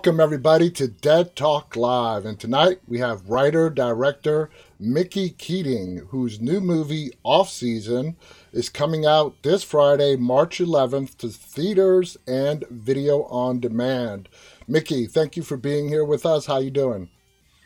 Welcome, everybody, to Dead Talk Live. And tonight we have writer director Mickey Keating, whose new movie, Off Season, is coming out this Friday, March 11th, to theaters and video on demand. Mickey, thank you for being here with us. How you doing?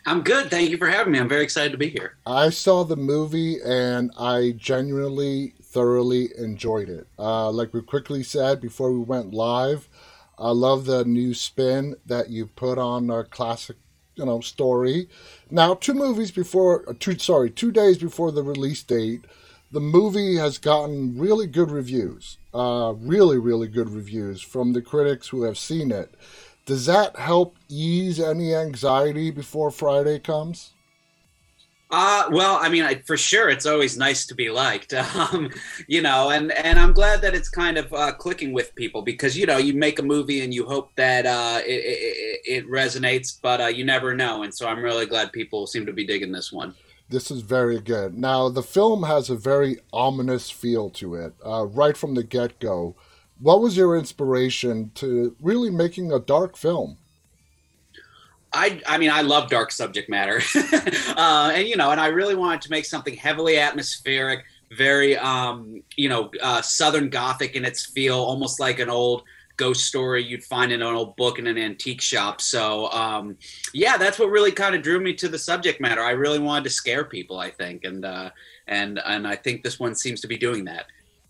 I'm good. Thank you for having me. I'm very excited to be here. I saw the movie and I genuinely, thoroughly enjoyed it. Uh, like we quickly said before we went live, I love the new spin that you put on a classic, you know, story. Now, two movies before, two sorry, two days before the release date, the movie has gotten really good reviews. Uh, really, really good reviews from the critics who have seen it. Does that help ease any anxiety before Friday comes? Uh, well, I mean, I, for sure, it's always nice to be liked, um, you know, and, and I'm glad that it's kind of uh, clicking with people because, you know, you make a movie and you hope that uh, it, it, it, resonates, but uh, you never know. And so I'm really glad people seem to be digging this one. This is very good. Now, the film has a very ominous feel to it, uh, right from the get go. What was your inspiration to really making a dark film? I, I mean, I love dark subject matter, uh, and you know, and I really wanted to make something heavily atmospheric, very, um, you know, uh, Southern Gothic in its feel, almost like an old ghost story you'd find in an old book in an antique shop. So, um, yeah, that's what really kind of drew me to the subject matter. I really wanted to scare people, I think, and uh, and and I think this one seems to be doing that.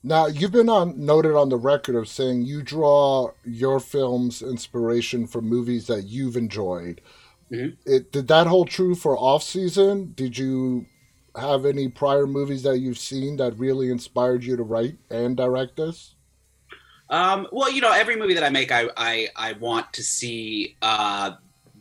Now, you've been on noted on the record of saying you draw your film's inspiration from movies that you've enjoyed. Mm-hmm. It, did that hold true for off season? Did you have any prior movies that you've seen that really inspired you to write and direct this? Um, well, you know, every movie that I make, I I, I want to see uh,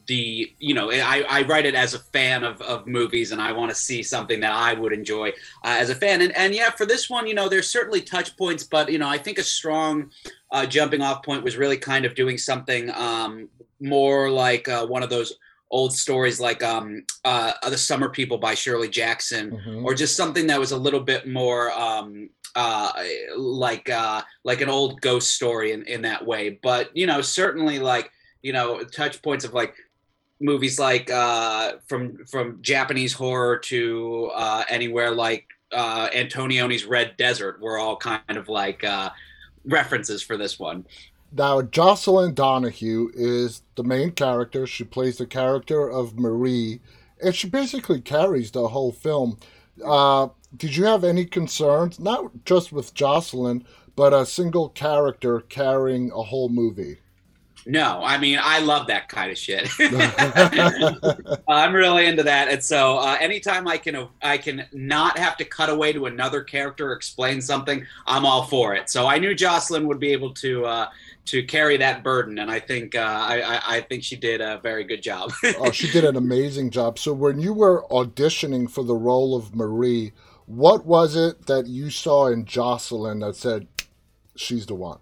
the you know I, I write it as a fan of, of movies and i want to see something that i would enjoy uh, as a fan and, and yeah for this one you know there's certainly touch points but you know i think a strong uh, jumping off point was really kind of doing something um, more like uh, one of those old stories like um, uh, the summer people by shirley jackson mm-hmm. or just something that was a little bit more um, uh, like uh, like an old ghost story in, in that way but you know certainly like you know touch points of like movies like uh, from from Japanese horror to uh, anywhere like uh, Antonioni's Red Desert were all kind of like uh, references for this one. Now, Jocelin Donahue is the main character. She plays the character of Marie, and she basically carries the whole film. Uh, did you have any concerns, not just with Jocelin, but a single character carrying a whole movie? No, I mean I love that kind of shit. I'm really into that, and so uh, anytime I can, I can not have to cut away to another character explain something, I'm all for it. So I knew Jocelin would be able to uh, to carry that burden, and I think uh, I, I, think she did a very good job. oh, she did an amazing job. So when you were auditioning for the role of Marie, what was it that you saw in Jocelin that said she's the one?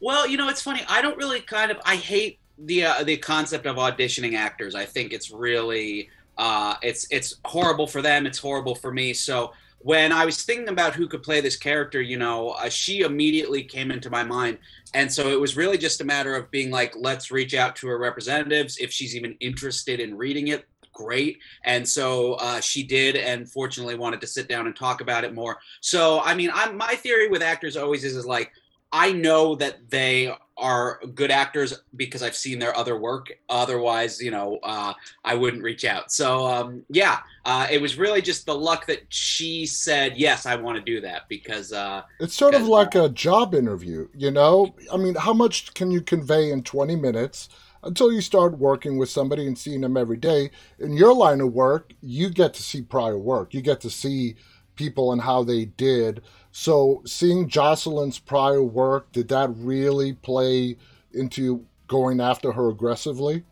Well, you know, it's funny. I don't really kind of. I hate the uh, the concept of auditioning actors. I think it's really uh, it's it's horrible for them. It's horrible for me. So when I was thinking about who could play this character, you know, uh, she immediately came into my mind, and so it was really just a matter of being like, let's reach out to her representatives if she's even interested in reading it. Great, and so uh, she did, and fortunately wanted to sit down and talk about it more. So, I mean, I'm, my theory with actors always is is like I know that they are good actors because I've seen their other work. Otherwise, you know, uh, I wouldn't reach out. So, um, yeah, uh, it was really just the luck that she said, yes, I want to do that because. Uh, it's sort of like a job interview, you know? I mean, how much can you convey in 20 minutes? Until you start working with somebody and seeing them every day. In your line of work, you get to see prior work. You get to see people and how they did. So, seeing Jocelin's prior work, did that really play into going after her aggressively?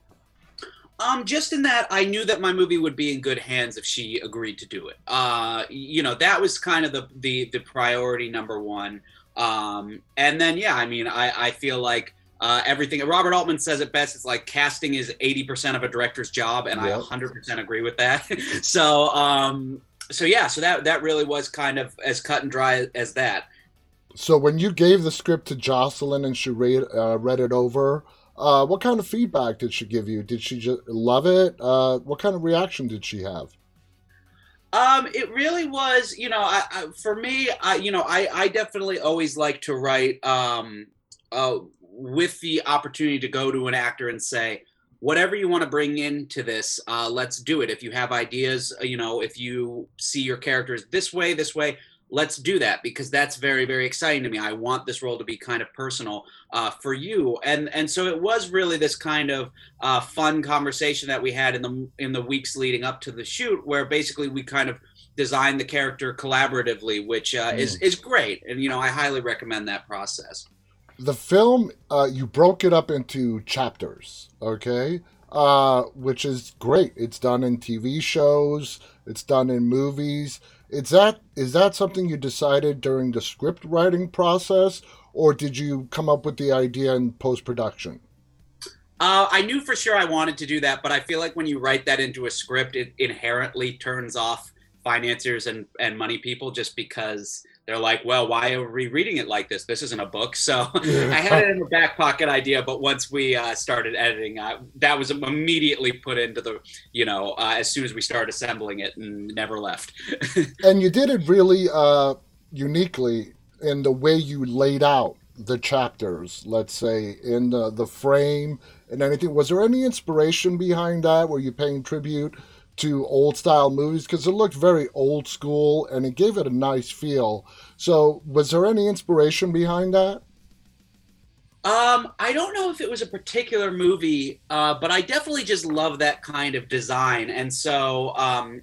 Um, just in that I knew that my movie would be in good hands if she agreed to do it. Uh, you know, that was kind of the the, the priority number one. Um, and then yeah, I mean, I, I feel like uh, everything. Robert Altman says it best. It's like casting is eighty percent of a director's job, and yep. I hundred percent agree with that. so um, so yeah, so that that really was kind of as cut and dry as that. So when you gave the script to Jocelin and she read uh, read it over, Uh, what kind of feedback did she give you? Did she just love it? Uh, what kind of reaction did she have? Um, it really was, you know, I, I, for me, I, you know, I, I definitely always like to write um, uh, with the opportunity to go to an actor and say, whatever you want to bring into this, uh, let's do it. If you have ideas, uh, you know, if you see your characters this way, this way, let's do that because that's very very exciting to me i want this role to be kind of personal uh, for you and and so it was really this kind of uh, fun conversation that we had in the in the weeks leading up to the shoot where basically we kind of designed the character collaboratively which uh, mm. is is great and you know i highly recommend that process the film uh, you broke it up into chapters okay? Uh, which is great. It's done in tv shows. It's done in movies. Is that is that something you decided during the script writing process, or did you come up with the idea in post production? Uh, I knew for sure I wanted to do that, but I feel like when you write that into a script, it inherently turns off financiers and, and money people just because they're like, well, why are we reading it like this? This isn't a book. So I had it in the back pocket idea, but once we uh, started editing, uh, that was immediately put into the, you know, uh, as soon as we started assembling it and never left. and you did it really uh, uniquely in the way you laid out the chapters, let's say, in the, the frame and anything. Was there any inspiration behind that? Were you paying tribute? To old style movies because it looked very old school and it gave it a nice feel. So, was there any inspiration behind that? Um, I don't know if it was a particular movie, uh, but I definitely just love that kind of design. And so, um,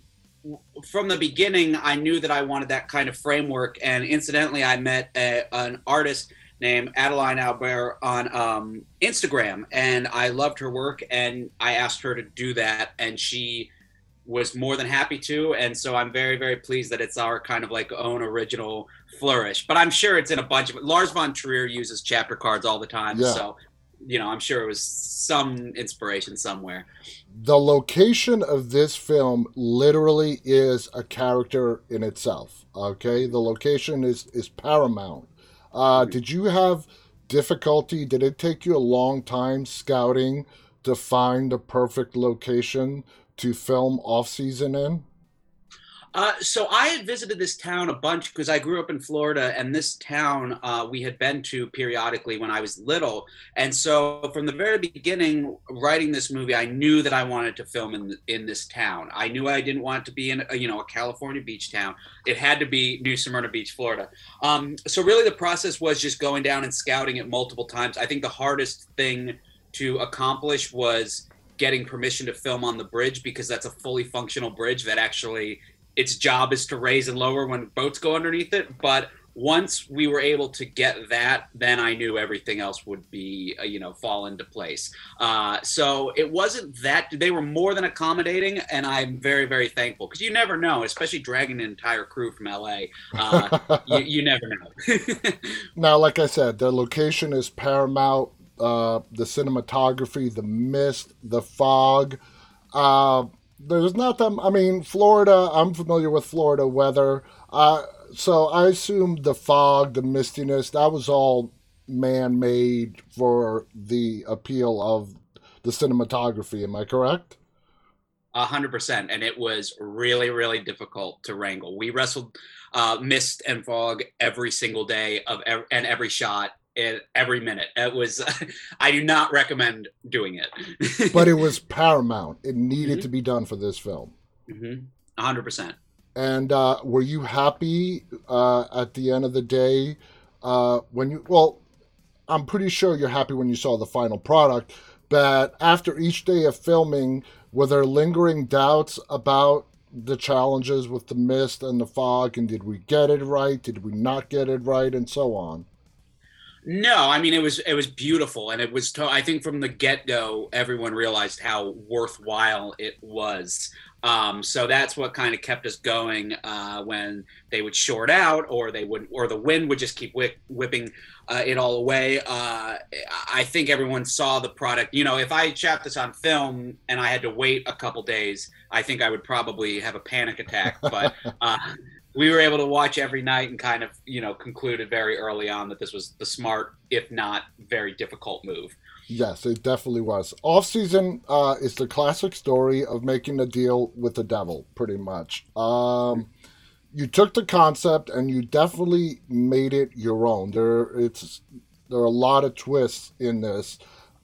from the beginning, I knew that I wanted that kind of framework. And incidentally, I met a, an artist named Adeline Albert on um, Instagram, and I loved her work. And I asked her to do that, and she was more than happy to and so i'm very very pleased that it's our kind of like own original flourish. But i'm sure it's in a bunch of lars von trier uses chapter cards all the time yeah. so you know i'm sure it was some inspiration somewhere. The location of this film literally is a character in itself okay? The location is is paramount. Uh, did you have difficulty did it take you a long time scouting to find the perfect location to film off season in? Uh, so I had visited this town a bunch because I grew up in Florida, and this town uh, we had been to periodically when I was little. And so from the very beginning, writing this movie, I knew that I wanted to film in in this town. I knew I didn't want to be in a, you know a California beach town. It had to be New Smyrna Beach, Florida. Um, so really, the process was just going down and scouting it multiple times. I think the hardest thing to accomplish was getting permission to film on the bridge because that's a fully functional bridge that actually its job is to raise and lower when boats go underneath it. But once we were able to get that, then I knew everything else would be, uh, you know, fall into place. Uh, so it wasn't that they were more than accommodating, and I'm very, very thankful because you never know, especially dragging an entire crew from LA. Uh, you, you never know. now, like I said, the location is paramount uh, the cinematography, the mist, the fog. Uh, there's not that. I mean, Florida. I'm familiar with Florida weather, uh, so I assume the fog, the mistiness, that was all man-made for the appeal of the cinematography. Am I correct? A hundred percent, and it was really, really difficult to wrangle. We wrestled uh, mist and fog every single day of ev- and every shot, it every minute. It was I do not recommend doing it. but it was paramount. It needed mm-hmm. to be done for this film. Mm-hmm. 100%. And uh, were you happy uh, at the end of the day uh, when you well I'm pretty sure you're happy when you saw the final product, but after each day of filming, were there lingering doubts about the challenges with the mist and the fog and did we get it right? Did we not get it right and so on? No, I mean it was it was beautiful, and it was. To, I think from the get go, everyone realized how worthwhile it was. Um, so that's what kind of kept us going uh, when they would short out, or they would, or the wind would just keep whip, whipping uh, it all away. Uh, I think everyone saw the product. You know, if I shot this on film and I had to wait a couple days, I think I would probably have a panic attack. But uh, we were able to watch every night and kind of you know concluded very early on that this was the smart if not very difficult move Yes, it definitely was. Off season uh, is the classic story of making a deal with the devil, pretty much. Um, you took the concept and you definitely made it your own. There, it's there are a lot of twists in this.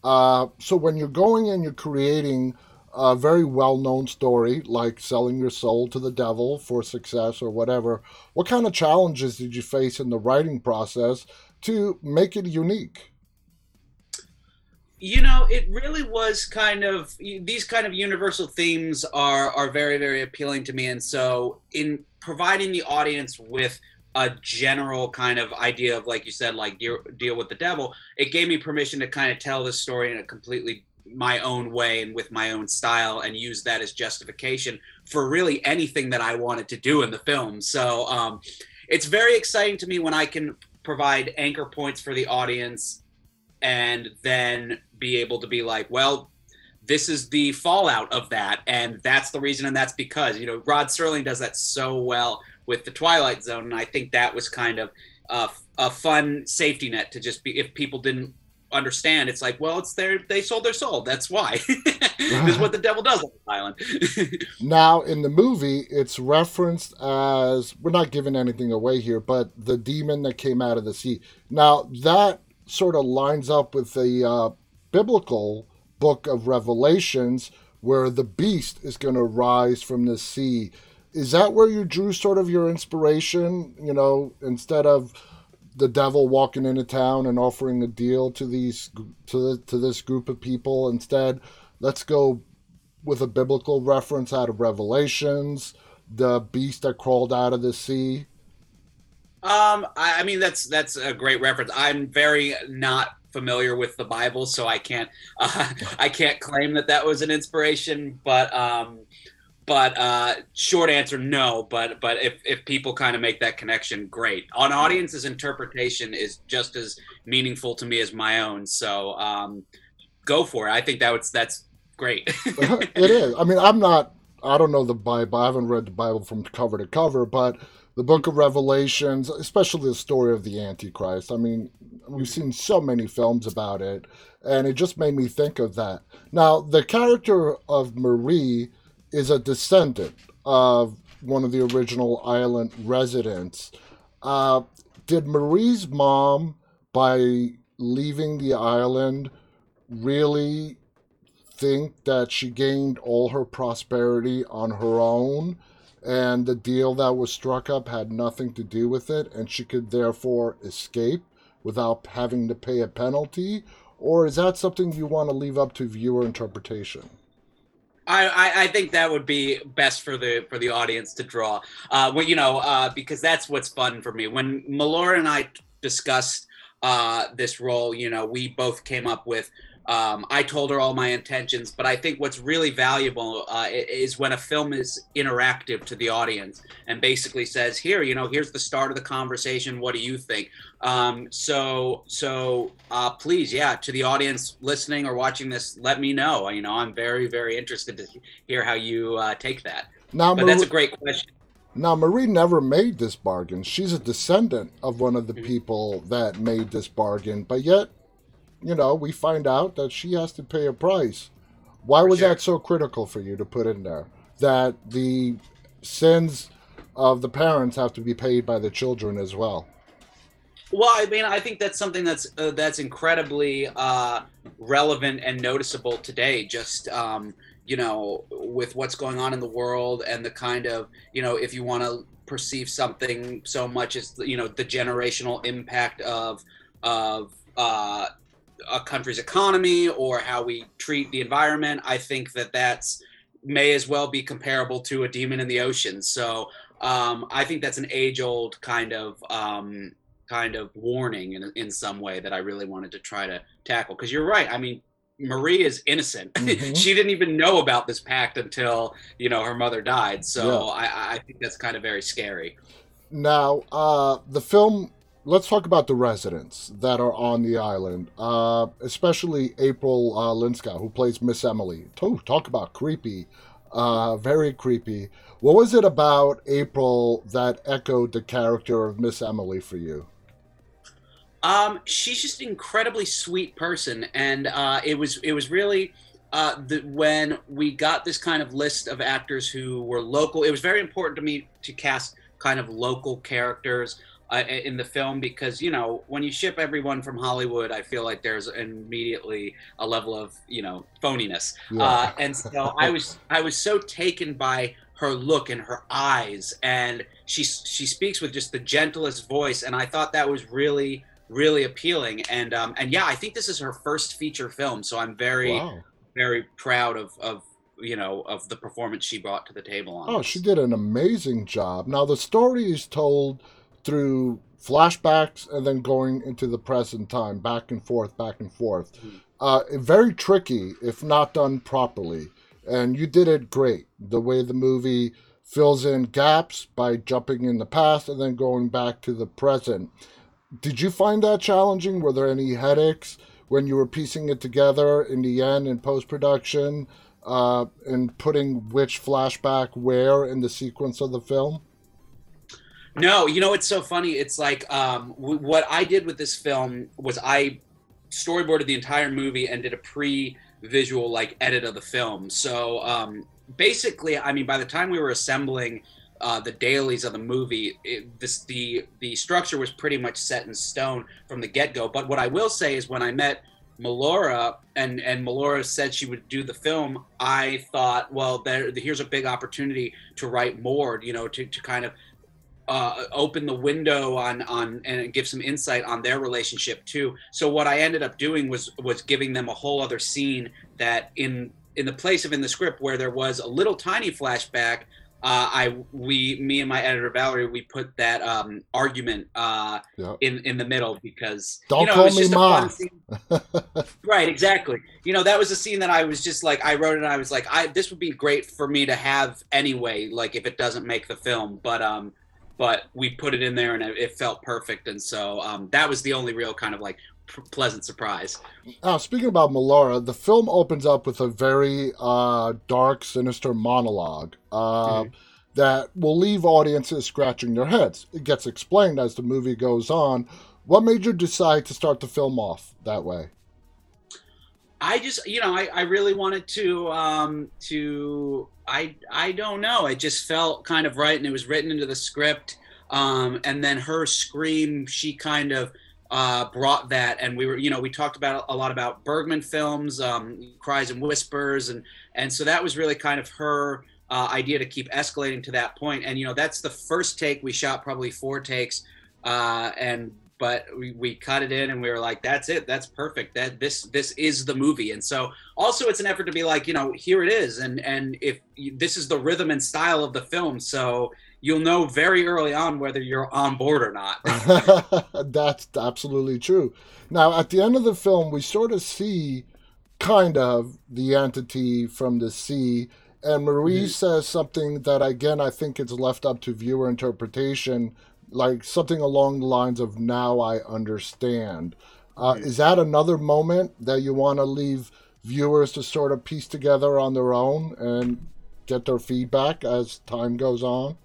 Uh, so when you're going and you're creating a very well-known story like selling your soul to the devil for success or whatever, what kind of challenges did you face in the writing process to make it unique? you know it really was kind of these kind of universal themes are are very very appealing to me and so in providing the audience with a general kind of idea of like you said like deal, deal with the devil it gave me permission to kind of tell this story in a completely my own way and with my own style and use that as justification for really anything that i wanted to do in the film. So um, it's very exciting to me when i can provide anchor points for the audience and then be able to be like, well, this is the fallout of that, and that's the reason, and that's because you know Rod Serling does that so well with the Twilight Zone, and I think that was kind of a, a fun safety net to just be if people didn't understand it's like well it's their they sold their soul that's why this is what the devil does on the island now in the movie it's referenced as we're not giving anything away here but the demon that came out of the sea now that sort of lines up with the uh, biblical book of Revelations, where the beast is going to rise from the sea. Is that where you drew sort of your inspiration? You know, instead of the devil walking into town and offering a deal to these to the, to this group of people, instead, let's go with a biblical reference out of Revelations, the beast that crawled out of the sea. Um, I, I mean that's that's a great reference. I'm very not familiar with the Bible, so I can't uh, I can't claim that that was an inspiration. But um, but uh, short answer, no. But but if if people kind of make that connection, great. An audience's interpretation is just as meaningful to me as my own. So um, go for it. I think that was that's great. it is. I mean, I'm not. I don't know the Bible. I haven't read the Bible from cover to cover, but the book of Revelations, especially the story of the Antichrist. I mean, we've seen so many films about it, and it just made me think of that. Now, the character of Marie is a descendant of one of the original island residents. Uh, did Marie's mom, by leaving the island, really think that she gained all her prosperity on her own? and the deal that was struck up had nothing to do with it, and she could therefore escape without having to pay a penalty? Or is that something you want to leave up to viewer interpretation? I, I, I think that would be best for the for the audience to draw. Uh, well, you know, uh, because that's what's fun for me. When Melora and I discussed uh, this role, you know, we both came up with um, I told her all my intentions, but I think what's really valuable uh, is when a film is interactive to the audience and basically says, "Here, you know, here's the start of the conversation. What do you think?" Um, so, so uh, please, yeah, to the audience listening or watching this, let me know. You know, I'm very, very interested to hear how you uh, take that. Now, but Marie, that's a great question. Now, Marie never made this bargain. She's a descendant of one of the mm-hmm. people that made this bargain, but yet you know, we find out that she has to pay a price. Why was that so critical for you to put in there? That the sins of the parents have to be paid by the children as well. Well, I mean, I think that's something that's uh, that's incredibly uh, relevant and noticeable today. Just um, you know, with what's going on in the world and the kind of you know, if you want to perceive something so much as you know the generational impact of of uh, a country's economy or how we treat the environment, I think that that's may as well be comparable to a demon in the ocean. So um, I think that's an age-old kind of um, kind of warning in in some way that I really wanted to try to tackle. Because you're right. I mean, Marie is innocent. Mm-hmm. she didn't even know about this pact until you know her mother died. So yeah. I, I think that's kind of very scary. Now, uh, the film let's talk about the residents that are on the island, uh, especially April uh, Linska, who plays Miss Emily. Oh, talk about creepy. Uh, very creepy. What was it about April that echoed the character of Miss Emily for you? Um, she's just an incredibly sweet person, and uh, it was it was really uh, the, when we got this kind of list of actors who were local. It was very important to me to cast kind of local characters uh, in the film because you know when you ship everyone from Hollywood, I feel like there's immediately a level of you know phoniness, yeah. uh, and so I was I was so taken by her look and her eyes, and she she speaks with just the gentlest voice, and I thought that was really really appealing, and um, and yeah, I think this is her first feature film, so I'm very wow. very proud of of you know of the performance she brought to the table on oh this. she did an amazing job now the story is told through flashbacks and then going into the present time back and forth back and forth mm-hmm. uh, very tricky if not done properly and you did it great. The way the movie fills in gaps by jumping in the past and then going back to the present. Did you find that challenging? Were there any headaches when you were piecing it together in the end in post production uh, and putting which flashback where in the sequence of the film? No, you know it's so funny. It's like um, w- what I did with this film was I storyboarded the entire movie and did a pre visual like edit of the film. So um, basically, I mean, by the time we were assembling uh, the dailies of the movie, it, this the the structure was pretty much set in stone from the get go. But what I will say is, when I met Melora and and Melora said she would do the film, I thought, well, there here's a big opportunity to write more, you know, to to kind of uh, open the window on on and give some insight on their relationship too. So what I ended up doing was was giving them a whole other scene that in in the place of in the script where there was a little tiny flashback. Uh, I we me and my editor Valerie we put that um, argument uh, yep. in in the middle because don't you know, call me mom. right, exactly. You know that was a scene that I was just like I wrote it. and I was like I this would be great for me to have anyway. Like if it doesn't make the film, but um but we put it in there and it, felt perfect. And so um, that was the only real kind of like p- pleasant surprise. Speaking about Melora, the film opens up with a very uh, dark, sinister monologue. Uh, mm-hmm. That will leave audiences scratching their heads. It gets explained as the movie goes on. What made you decide to start the film off that way? I just, you know, I, I really wanted to um, to I I don't know. It just felt kind of right, and it was written into the script. Um, and then her scream, she kind of uh, brought that, and we were, you know, we talked about a lot about Bergman films, um, Cries and Whispers, and and so that was really kind of her uh, idea to keep escalating to that point. And you know, that's the first take we shot, probably four takes, uh, and but we, we cut it in and we were like that's it. That's perfect. That this this is the movie. And so also it's an effort to be like you know here it is. And and if you, this is the rhythm and style of the film so you'll know very early on whether you're on board or not. That's absolutely true. Now at the end of the film we sort of see kind of the entity from the sea and marie mm-hmm. says something that again i think is left up to viewer interpretation like something along the lines of "Now I understand." Uh, Is that another moment that you want to leave viewers to sort of piece together on their own and get their feedback as time goes on?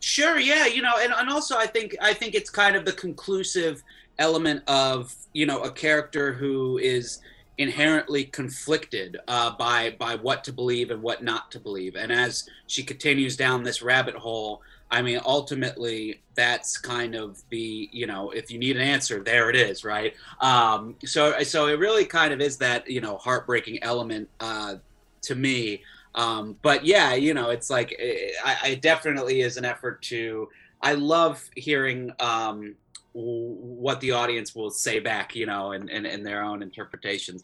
Sure, yeah, you know, and, and also I think I think it's kind of the conclusive element of you know a character who is inherently conflicted uh, by by what to believe and what not to believe, and as she continues down this rabbit hole, I mean, ultimately, that's kind of the you know, if you need an answer, there it is, right? Um, so, so it really kind of is that you know heartbreaking element uh, to me. Um, but yeah, you know, it's like it, I, it definitely is an effort to. I love hearing um, what the audience will say back, you know, and in, in, in, their own interpretations.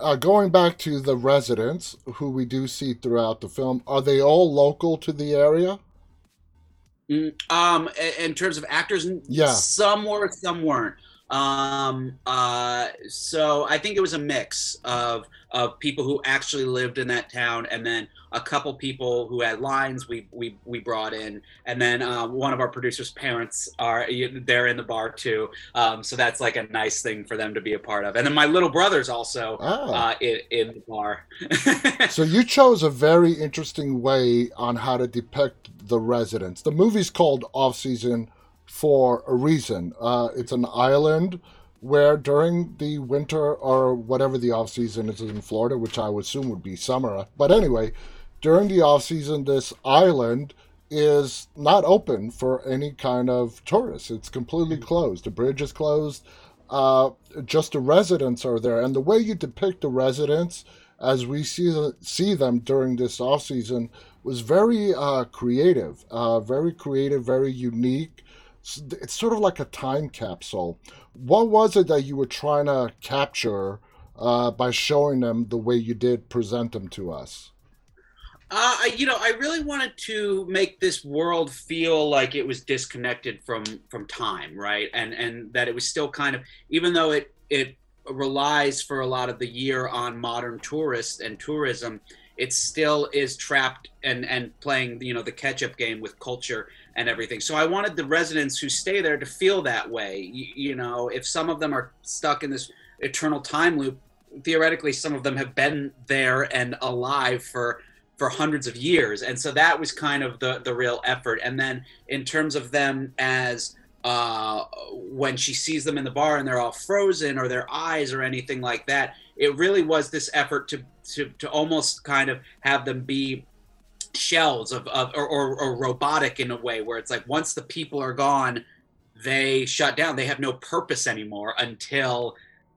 Uh, going back to the residents who we do see throughout the film, are they all local to the area? Mm, um, in terms of actors, yeah, some were, some weren't. Um, uh, so I think it was a mix of of people who actually lived in that town, and then a couple people who had lines we we, we brought in, and then uh, one of our producers' parents are they're in the bar too. Um, so that's like a nice thing for them to be a part of. And then my little brother's also oh. uh, in, in the bar. so you chose a very interesting way on how to depict the residents. The movie's called Off Season for a reason. Uh, it's an island where during the winter or whatever the off season is in Florida, which I would assume would be summer. But anyway, during the off season, this island is not open for any kind of tourists. It's completely closed. The bridge is closed. Uh, just the residents are there, and the way you depict the residents as we see see them during this off season was very uh, creative, uh, very creative, very unique. It's sort of like a time capsule. What was it that you were trying to capture uh, by showing them the way you did present them to us? Uh, you know, I really wanted to make this world feel like it was disconnected from from time, right? And and that it was still kind of, even though it it relies for a lot of the year on modern tourists and tourism, it still is trapped and and playing you know the catch up game with culture and everything. So I wanted the residents who stay there to feel that way. You, you know, if some of them are stuck in this eternal time loop, theoretically some of them have been there and alive for for hundreds of years and so that was kind of the the real effort and then in terms of them as uh, when she sees them in the bar and they're all frozen or their eyes or anything like that it really was this effort to to, to almost kind of have them be shells of, of or, or, or robotic in a way where it's like once the people are gone they shut down. They have no purpose anymore until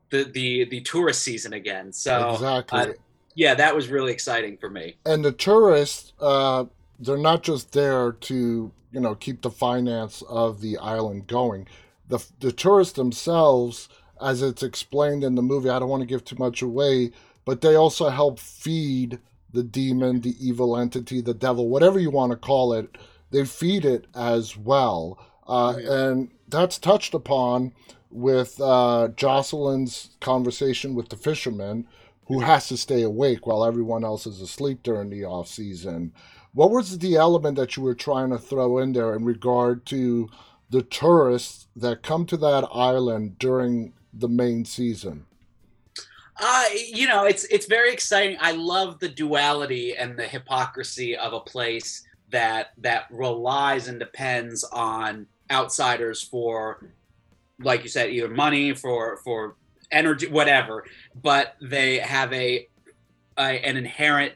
the the the tourist season again. So exactly. uh, yeah, that was really exciting for me. And the tourists, uh, they're not just there to you know keep the finance of the island going. The the tourists themselves, as it's explained in the movie, I don't want to give too much away, but they also help feed the demon, the evil entity, the devil, whatever you want to call it. They feed it as well, uh, and that's touched upon with uh, Jocelin's conversation with the fisherman who has to stay awake while everyone else is asleep during the off season. What was the element that you were trying to throw in there in regard to the tourists that come to that island during the main season? Uh, you know, it's it's very exciting. I love the duality and the hypocrisy of a place that that relies and depends on outsiders for like you said either money for for energy, whatever, but they have a, a an inherent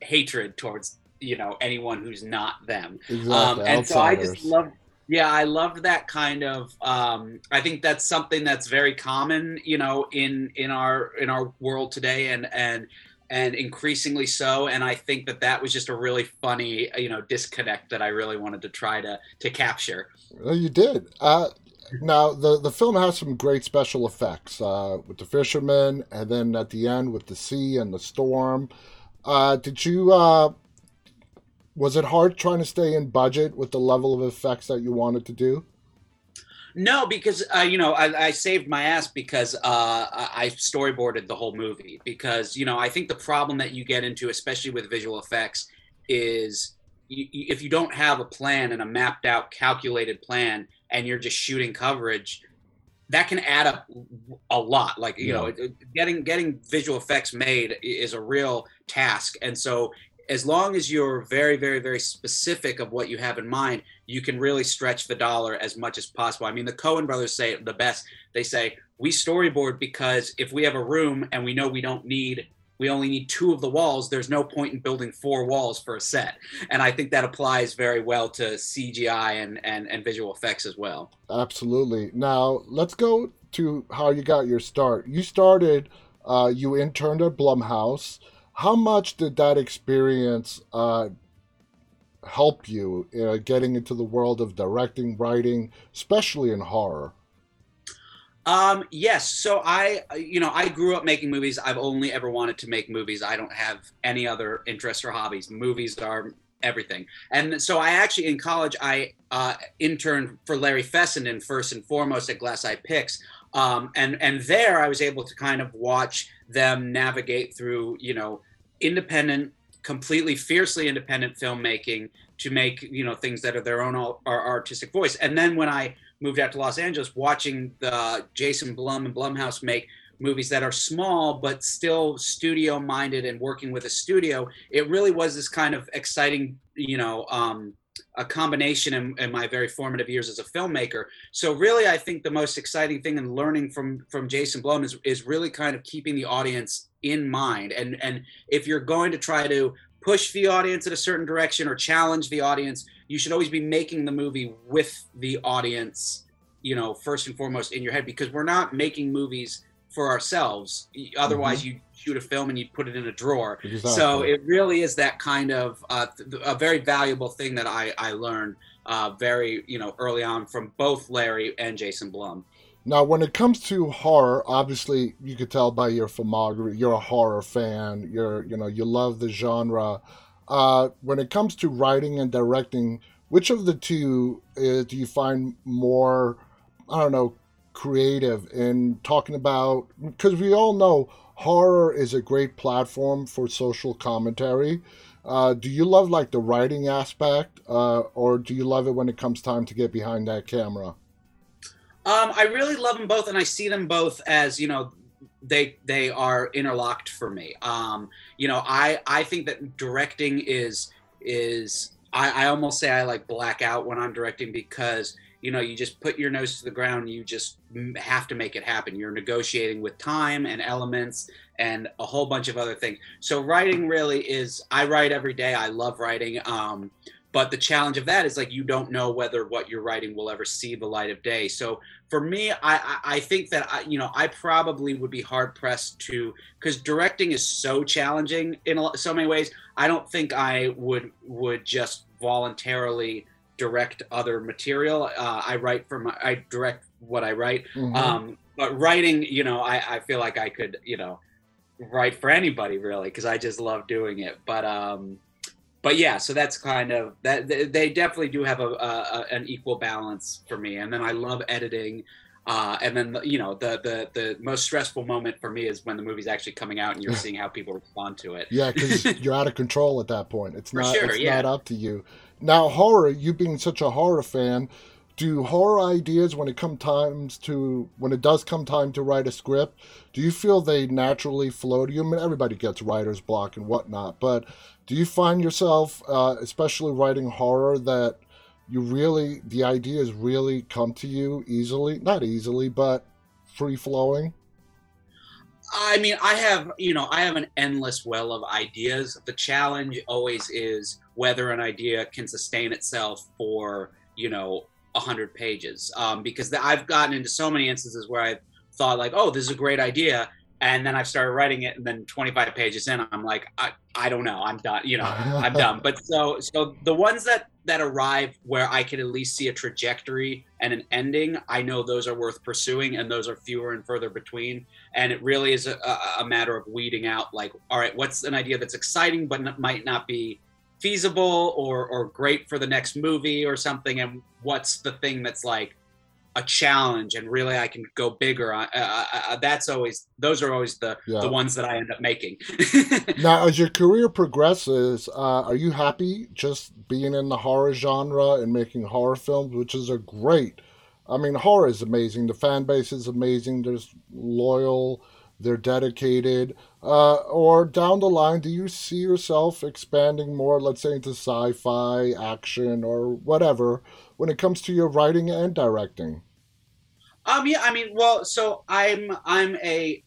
hatred towards you know anyone who's not them. Exactly. Um, and so I just love. Yeah, I love that kind of. Um, I think that's something that's very common, you know, in in our in our world today, and and and increasingly so. And I think that that was just a really funny, you know, disconnect that I really wanted to try to to capture. Well, you did. Uh, now the the film has some great special effects uh, with the fishermen, and then at the end with the sea and the storm. Uh, did you? Was it hard trying to stay in budget with the level of effects that you wanted to do? No, because uh, you know I, I, saved my ass because uh, I storyboarded the whole movie. Because you know I think the problem that you get into, especially with visual effects, is you, if you don't have a plan and a mapped out, calculated plan, and you're just shooting coverage, that can add up a lot. Like you yeah. know, getting getting visual effects made is a real task, and so as long as you're very very very specific of what you have in mind you can really stretch the dollar as much as possible i mean the Coen brothers say the best they say we storyboard because if we have a room and we know we don't need we only need two of the walls, there's no point in building four walls for a set. And I think that applies very well to CGI and, and, and visual effects as well. Absolutely. Now, let's go to how you got your start. You started, uh, you interned at Blumhouse. How much did that experience uh, help you uh, getting into the world of directing, writing, especially in horror? Um, yes. So I, you know, I grew up making movies. I've only ever wanted to make movies. I don't have any other interests or hobbies. Movies are everything. And so I actually, in college, I uh, interned for Larry Fessenden first and foremost at Glass Eye Pix. Um, and and there I was able to kind of watch them navigate through, you know, independent, completely fiercely independent filmmaking to make you know things that are their own artistic voice. And then when I moved out to Los Angeles, watching the Jason Blum and Blumhouse make movies that are small but still studio minded and working with a studio, it really was this kind of exciting, you know, um, a combination in, in, my very formative years as a filmmaker. So really, I think the most exciting thing in learning from from Jason Blum is is really kind of keeping the audience in mind. And and if you're going to try to push the audience in a certain direction or challenge the audience, you should always be making the movie with the audience, you know, first and foremost in your head because we're not making movies for ourselves. Otherwise, mm-hmm. you shoot a film and you put it in a drawer. Exactly. So it really is that kind of uh, a very valuable thing that I I learned uh, very you know early on from both Larry and Jason Blum. Now, when it comes to horror, obviously you could tell by your filmography, you're a horror fan. You're, you know, you love the genre. Uh, when it comes to writing and directing, which of the two is, do you find more, I don't know, creative in talking about? Because we all know horror is a great platform for social commentary. Uh, do you love like the writing aspect, uh, or do you love it when it comes time to get behind that camera? Um, I really love them both, and I see them both as you know they they are interlocked for me. Um, you know, I I think that directing is is I, I almost say I like black out when I'm directing because you know you just put your nose to the ground you just have to make it happen. You're negotiating with time and elements and a whole bunch of other things. So writing really is i write every day. I love writing. Um, but the challenge of that is like you don't know whether what you're writing will ever see the light of day. So for me i i think that i you know i probably would be hard pressed to because directing is so challenging in a, so many ways. I don't think i would would just voluntarily direct other material. Uh, i write for my i direct what i write. Mm-hmm. um, but writing you know I, I feel like i could you know write for anybody really because i just love doing it. But um but yeah, so that's kind of that. They definitely do have a, a an equal balance for me, and then I love editing. Uh, and then you know the, the the most stressful moment for me is when the movie's actually coming out and you're seeing how people respond to it. Yeah, because you're out of control at that point. It's not sure, it's yeah. not up to you. Now, horror. You being such a horror fan, do horror ideas when it come times to when it does come time to write a script? Do you feel they naturally flow to you? I mean, everybody gets writer's block and whatnot, but do you find yourself, uh, especially writing horror, that you really the ideas really come to you easily? Not easily, but free flowing. I mean, I have, you know, I have an endless well of ideas. The challenge always is whether an idea can sustain itself for, you know, 100 pages. Um, because I've gotten into so many instances where I've thought, like, oh, this is a great idea and then I've started writing it, and then 25 pages in, I'm like, I, I don't know, I'm done. You know, I'm done. But so so the ones that that arrive where I can at least see a trajectory and an ending, I know those are worth pursuing, and those are fewer and further between. And it really is a, a matter of weeding out, like, all right, what's an idea that's exciting but might not be feasible or or great for the next movie or something, and what's the thing that's like a challenge and really I can go bigger. Uh, uh, uh, that's always those are always the yeah. the ones that I end up making. now, as your career progresses, uh, are you happy just being in the horror genre and making horror films, which is a great. I mean, horror is amazing. The fan base is amazing. There's loyal. They're dedicated. Uh, or down the line, do you see yourself expanding more, let's say, into sci-fi, action, or whatever, when it comes to your writing and directing? Um, yeah, I mean, well, so I'm I'm a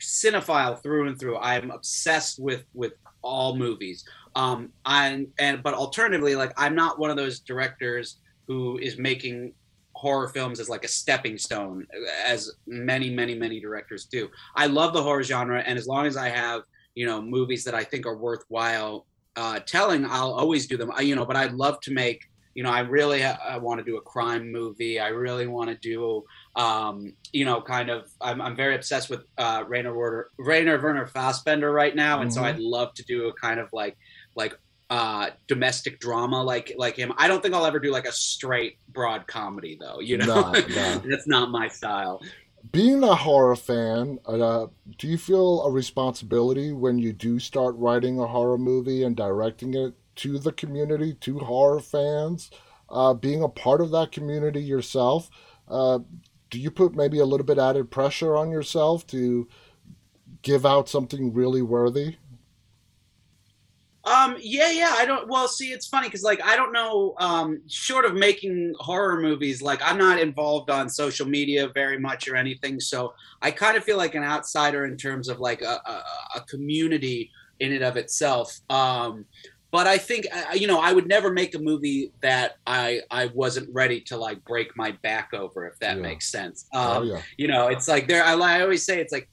cinephile through and through. I'm obsessed with with all movies. Um, I'm and but alternatively, like I'm not one of those directors who is making horror films as like a stepping stone, as many many many directors do. I love the horror genre, and as long as I have you know movies that I think are worthwhile uh, telling, I'll always do them. I, you know, but I'd love to make you know, I really I want to do a crime movie. I really want to do, um, you know, kind of. I'm, I'm very obsessed with uh, Rainer Werner, Rainer Werner Fassbinder right now, and mm-hmm. so I'd love to do a kind of like like uh, domestic drama like like him. I don't think I'll ever do like a straight broad comedy though. You know, that's not my style. Being a horror fan, uh, do you feel a responsibility when you do start writing a horror movie and directing it to the community, to horror fans, uh, being a part of that community yourself. Uh, do you put maybe a little bit added pressure on yourself to give out something really worthy? Um, yeah, yeah. I don't. Well, see, it's funny because like I don't know. Um, short of making horror movies, like I'm not involved on social media very much or anything. So I kind of feel like an outsider in terms of like a, a, a community in and of itself. Um, but I think uh, you know I would never make a movie that I I wasn't ready to like break my back over, if that Yeah. makes sense. oh Um, yeah, You know, it's like there. I, I always say it's like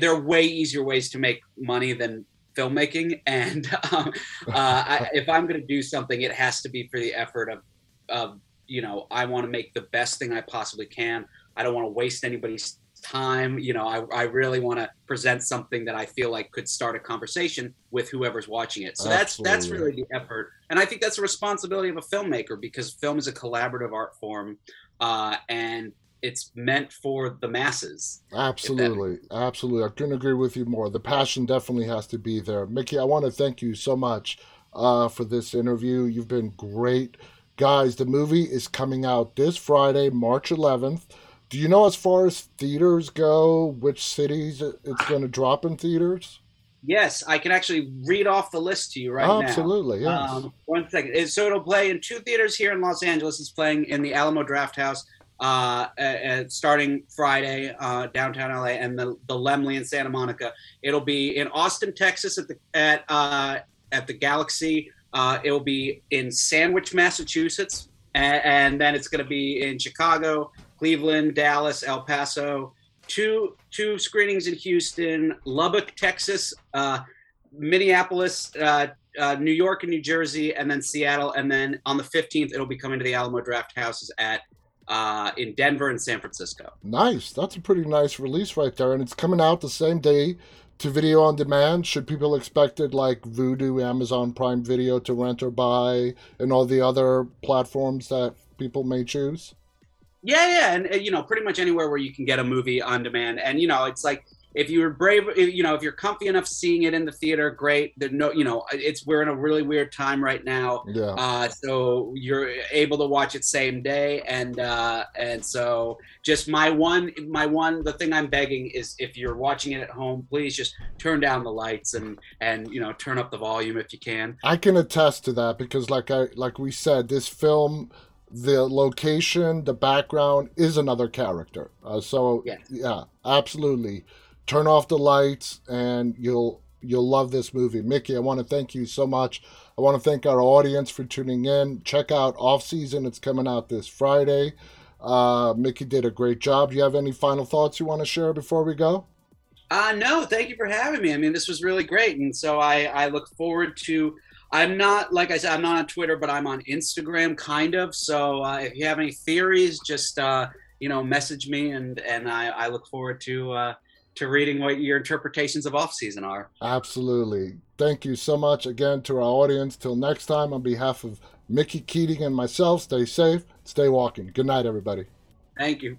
there are way easier ways to make money than filmmaking, and um, uh, I, if I'm going to do something, it has to be for the effort of of you know I want to make the best thing I possibly can. I don't want to waste anybody's time. You know, I, I really want to present something that I feel like could start a conversation with whoever's watching it. So that's that's really the effort, and I think that's the responsibility of a filmmaker because film is a collaborative art form, uh, and it's meant for the masses. absolutely, absolutely. I couldn't agree with you more. The passion definitely has to be there. Mickey, I want to thank you so much uh, for this interview. You've been great, guys. The movie is coming out this Friday, March 11th. Do you know as far as theaters go, which cities it's going to drop in theaters? Yes, I can actually read off the list to you right now. Absolutely, yes. Um, one second. So it'll play in two theaters here in Los Angeles. It's playing in the Alamo Drafthouse uh, uh, starting Friday, uh, downtown LA, and the the Laemmle in Santa Monica. It'll be in Austin, Texas, at the at uh, at the Galaxy. Uh, it will be in Sandwich, Massachusetts, and, and then it's going to be in Chicago, Cleveland, Dallas, El Paso. Two two screenings in Houston, Lubbock, Texas, uh, Minneapolis, uh, uh, New York and New Jersey, and then Seattle, and then on the 15th it'll be coming to the Alamo Drafthouses at uh, in Denver and San Francisco. Nice. That's a pretty nice release right there. And it's coming out the same day to video on demand. Should people expect it like Vudu, Amazon Prime Video to rent or buy, and all the other platforms that people may choose? Yeah, yeah, and uh, you know, pretty much anywhere where you can get a movie on demand, and you know, it's like if you're brave, you know, if you're comfy enough seeing it in the theater, great. There no, you know, it's we're in a really weird time right now. Yeah. Uh, so you're able to watch it same day, and uh, and so just my one, my one, the thing I'm begging is if you're watching it at home, please just turn down the lights and and you know turn up the volume if you can. I can attest to that because, like I like we said, this film, the location, the background is another character. Uh, so Yeah. yeah, absolutely. Turn off the lights, and you'll you'll love this movie. Mickey, I want to thank you so much. I want to thank our audience for tuning in. Check out Offseason; it's coming out this Friday. Uh, Mickey did a great job. Do you have any final thoughts you want to share before we go? Uh, no, thank you for having me. I mean, this was really great, and so I I look forward to. I'm not like I said, I'm not on Twitter, but I'm on Instagram, kind of. So uh, if you have any theories, just uh, you know, message me, and and I, I look forward to uh, to reading what your interpretations of Offseason are. Absolutely. Thank you so much again to our audience. Till next time, on behalf of Mickey Keating and myself, stay safe, stay walking. Good night, everybody. Thank you.